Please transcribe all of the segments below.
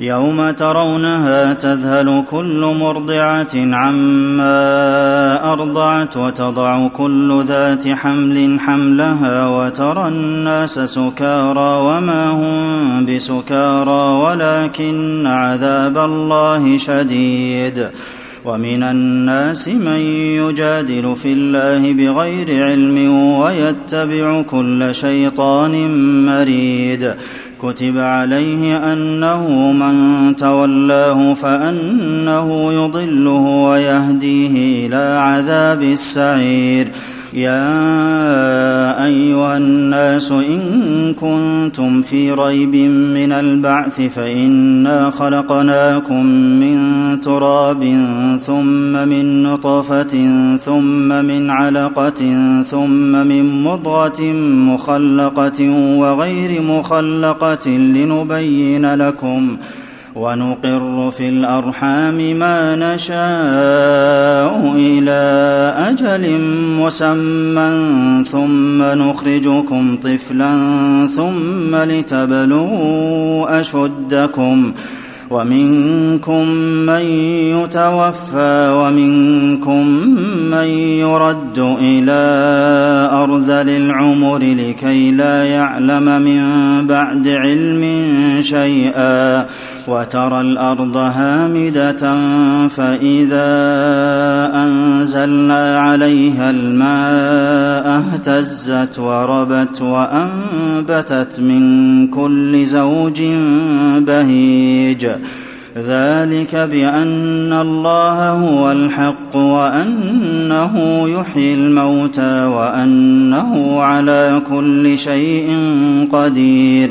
يوم ترونها تذهل كل مرضعة عما أرضعت وتضع كل ذات حمل حملها وترى الناس سكارى وما هم بسكارى ولكن عذاب الله شديد. ومن الناس من يجادل في الله بغير علم ويتبع كل شيطان مريد. كتب عليه أنه من تولاه فأنه يضله ويهديه إلى عذاب السعير. يا أيها الناس إن كنتم في ريب من البعث فإنا خلقناكم من تراب ثم من نطفة ثم من علقة ثم من مضغة مخلقة وغير مخلقة لنبين لكم ونقر في الأرحام ما نشاء إلى أجل مسمى ثم نخرجكم طفلا ثم لتبلغوا أشدكم ومنكم من يتوفى ومنكم من يرد إلى أرذل العمر لكي لا يعلم من بعد علم شيئا وترى الأرض هامدة فإذا أنزلنا عليها الماء اهتزت وربت وأنبتت من كل زوج بهيج. ذلك بأن الله هو الحق وأنه يحيي الموتى وأنه على كل شيء قدير.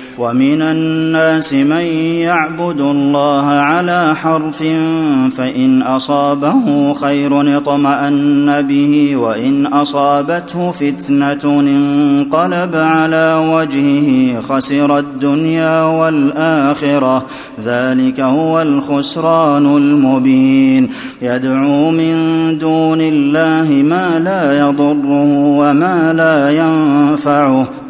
ومن الناس من يعبد الله على حرف فإن أصابه خير اطمأن به وإن أصابته فتنة انقلب على وجهه خسر الدنيا والآخرة ذلك هو الخسران المبين يدعو من دون الله ما لا يضره وما لا ينفعه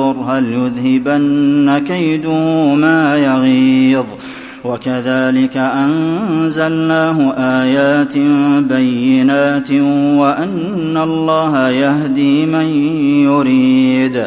هل يذهبن كيده ما يغيظ. وكذلك أنزلناه آيات بينات وأن الله يهدي من يريد.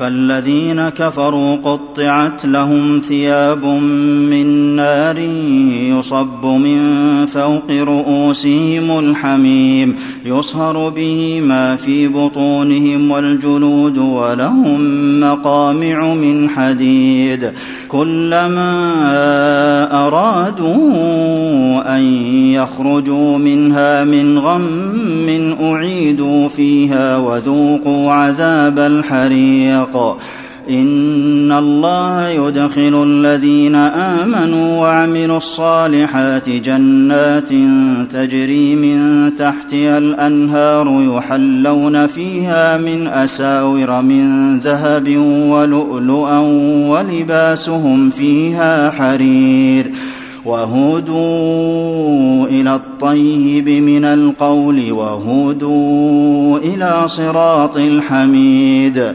فالذين كفروا قطعت لهم ثياب من نار يصب من فوق رؤوسهم الحميم يصهر به ما في بطونهم والجلود ولهم مقامع من حديد. كلما أرادوا أن يخرجوا منها من غم أعيدوا فيها وذوقوا عذاب الحريق. الحق. إن الله يدخل الذين آمنوا وعملوا الصالحات جنات تجري من تحتها الأنهار يحلون فيها من أساور من ذهب ولؤلؤا ولباسهم فيها حرير. وهدوا إلى الطيب من القول وهدوا إلى صراط الحميد.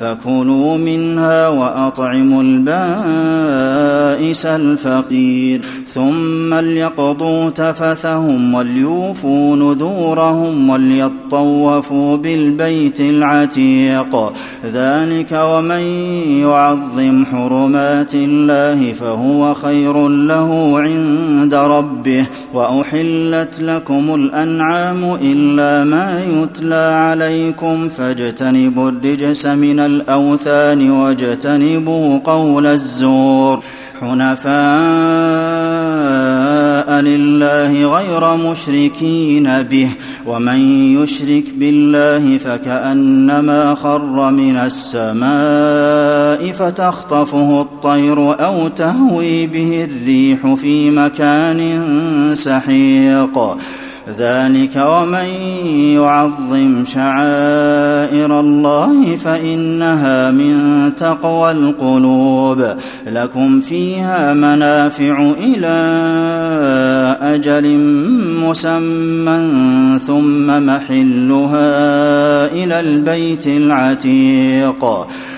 فكلوا منها وأطعموا البائس الفقير ثم ليقضوا تفثهم وليوفوا نذورهم وليطوفوا بالبيت العتيق. ذلك ومن يعظم حرمات الله فهو خير له عند ربه. وأحلت لكم الأنعام إلا ما يتلى عليكم فاجتنبوا الرجس من الأوثان واجتنبوا قول الزور. حنفاء لله غير مشركين به ومن يشرك بالله فكأنما خر من السماء فتخطفه الطير أو تهوي به الريح في مكان سحيق. ذلك ومن يعظم شعائر الله فإنها من تقوى القلوب. لكم فيها منافع إلى أجل مسمى ثم محلها إلى البيت العتيق.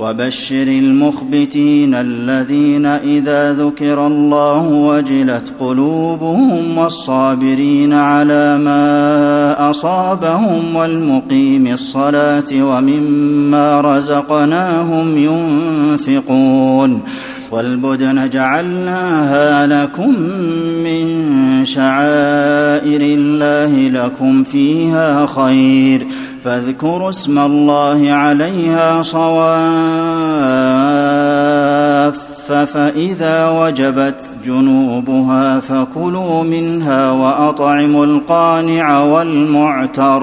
وبشر المخبتين الذين إذا ذكر الله وجلت قلوبهم والصابرين على ما أصابهم والمقيم الصلاة ومما رزقناهم ينفقون والبدن جعلناها لكم من شعائر الله لكم فيها خير فاذكروا اسم الله عليها صواف فإذا وجبت جنوبها فكلوا منها وأطعموا القانع والمعتر.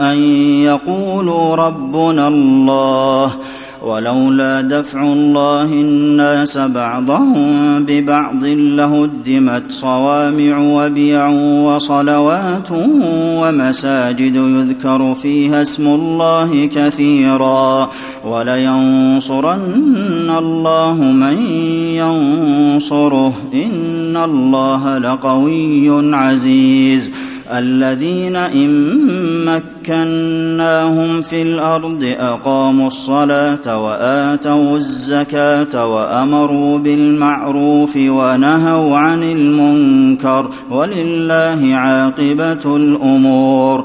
أن يقولوا ربنا الله ولولا دفع الله الناس بعضهم ببعض لهدمت صوامع وبيع وصلوات ومساجد يذكر فيها اسم الله كثيرا ولينصرن الله من ينصره إن الله لقوي عزيز الذين إن مكناهم في الأرض أقاموا الصلاة وآتوا الزكاة وأمروا بالمعروف ونهوا عن المنكر ولله عاقبة الأمور.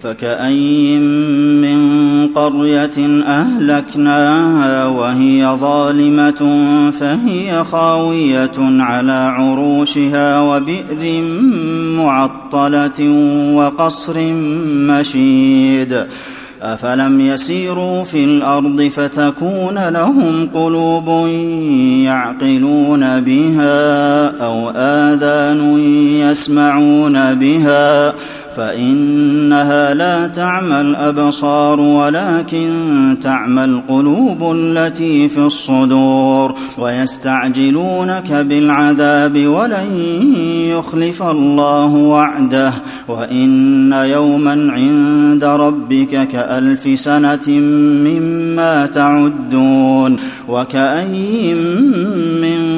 فكأين من قرية أهلكناها وهي ظالمة فهي خاوية على عروشها وبئر معطلة وقصر مشيد. أفلم يسيروا في الأرض فتكون لهم قلوب يعقلون بها أو آذان يسمعون بها فإنها لا تعمى الابصار ولكن تعمى القلوب التي في الصدور ويستعجلونك بالعذاب ولن يخلف الله وعده وإن يوما عند ربك كألف سنة مما تعدون وكأين من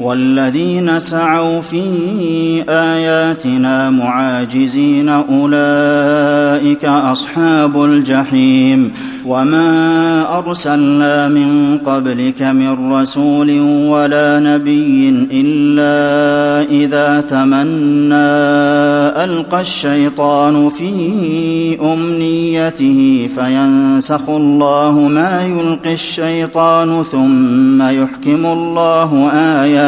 والذين سعوا في آياتنا معاجزين أولئك أصحاب الجحيم وما أرسلنا من قبلك من رسول ولا نبي إلا إذا تمنى ألقى الشيطان في أمنيته فينسخ الله ما يلقي الشيطان ثم يحكم الله آياته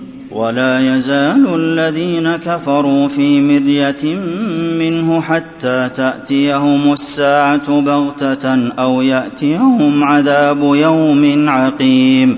ولا يزال الذين كفروا في مرية منه حتى تأتيهم الساعة بغتة أو يأتيهم عذاب يوم عقيم.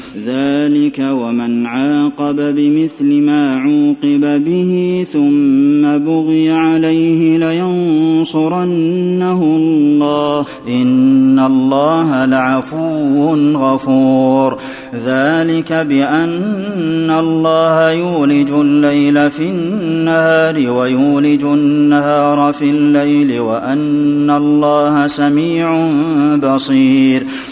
ذلك ومن عاقب بمثل ما عوقب به ثم بغي عليه لينصرنه الله. إن الله لعفو غفور. ذلك بأن الله يولج الليل في النهار ويولج النهار في الليل وأن الله سميع بصير.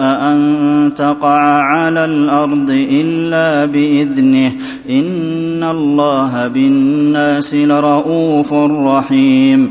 ان تقع على الأرض الا باذنه ان الله بالناس لرءوف رحيم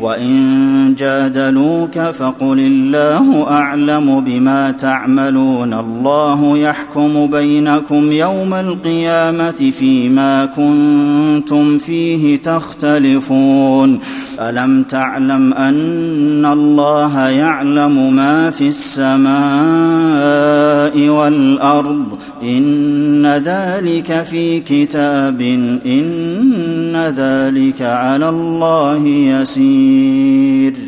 وإن جادلوك فقل الله أعلم بما تعملون الله يحكم بينكم يوم القيامة فيما كنتم فيه تختلفون. ألم تعلم أن الله يعلم ما في السماء والأرض؟ إن ذلك في كتاب إن ذلك على الله يسير.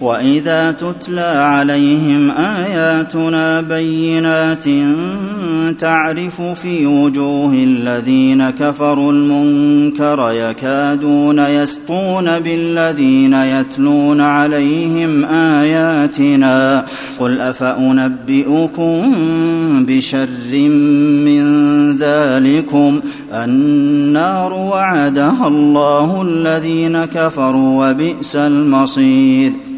وإذا تتلى عليهم آياتنا بينات تعرف في وجوه الذين كفروا المنكر يكادون يسطون بالذين يتلون عليهم آياتنا قل أفأنبئكم بشر من ذلكم النار وعدها الله الذين كفروا وبئس المصير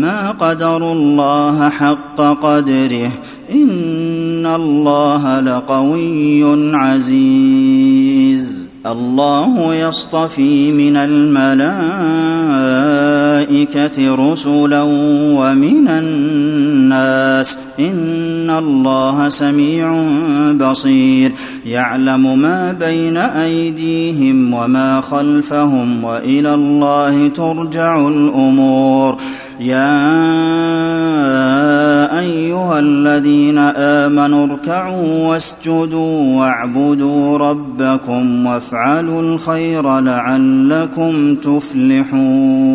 ما قدروا الله حق قدره إن الله لقوي عزيز. الله يصطفي من الملائكة رسلا ومن الناس. إن الله سميع بصير. يعلم ما بين أيديهم وما خلفهم وإلى الله ترجع الأمور. يا أيها الذين آمنوا اركعوا واسجدوا واعبدوا ربكم وافعلوا الخير لعلكم تفلحون.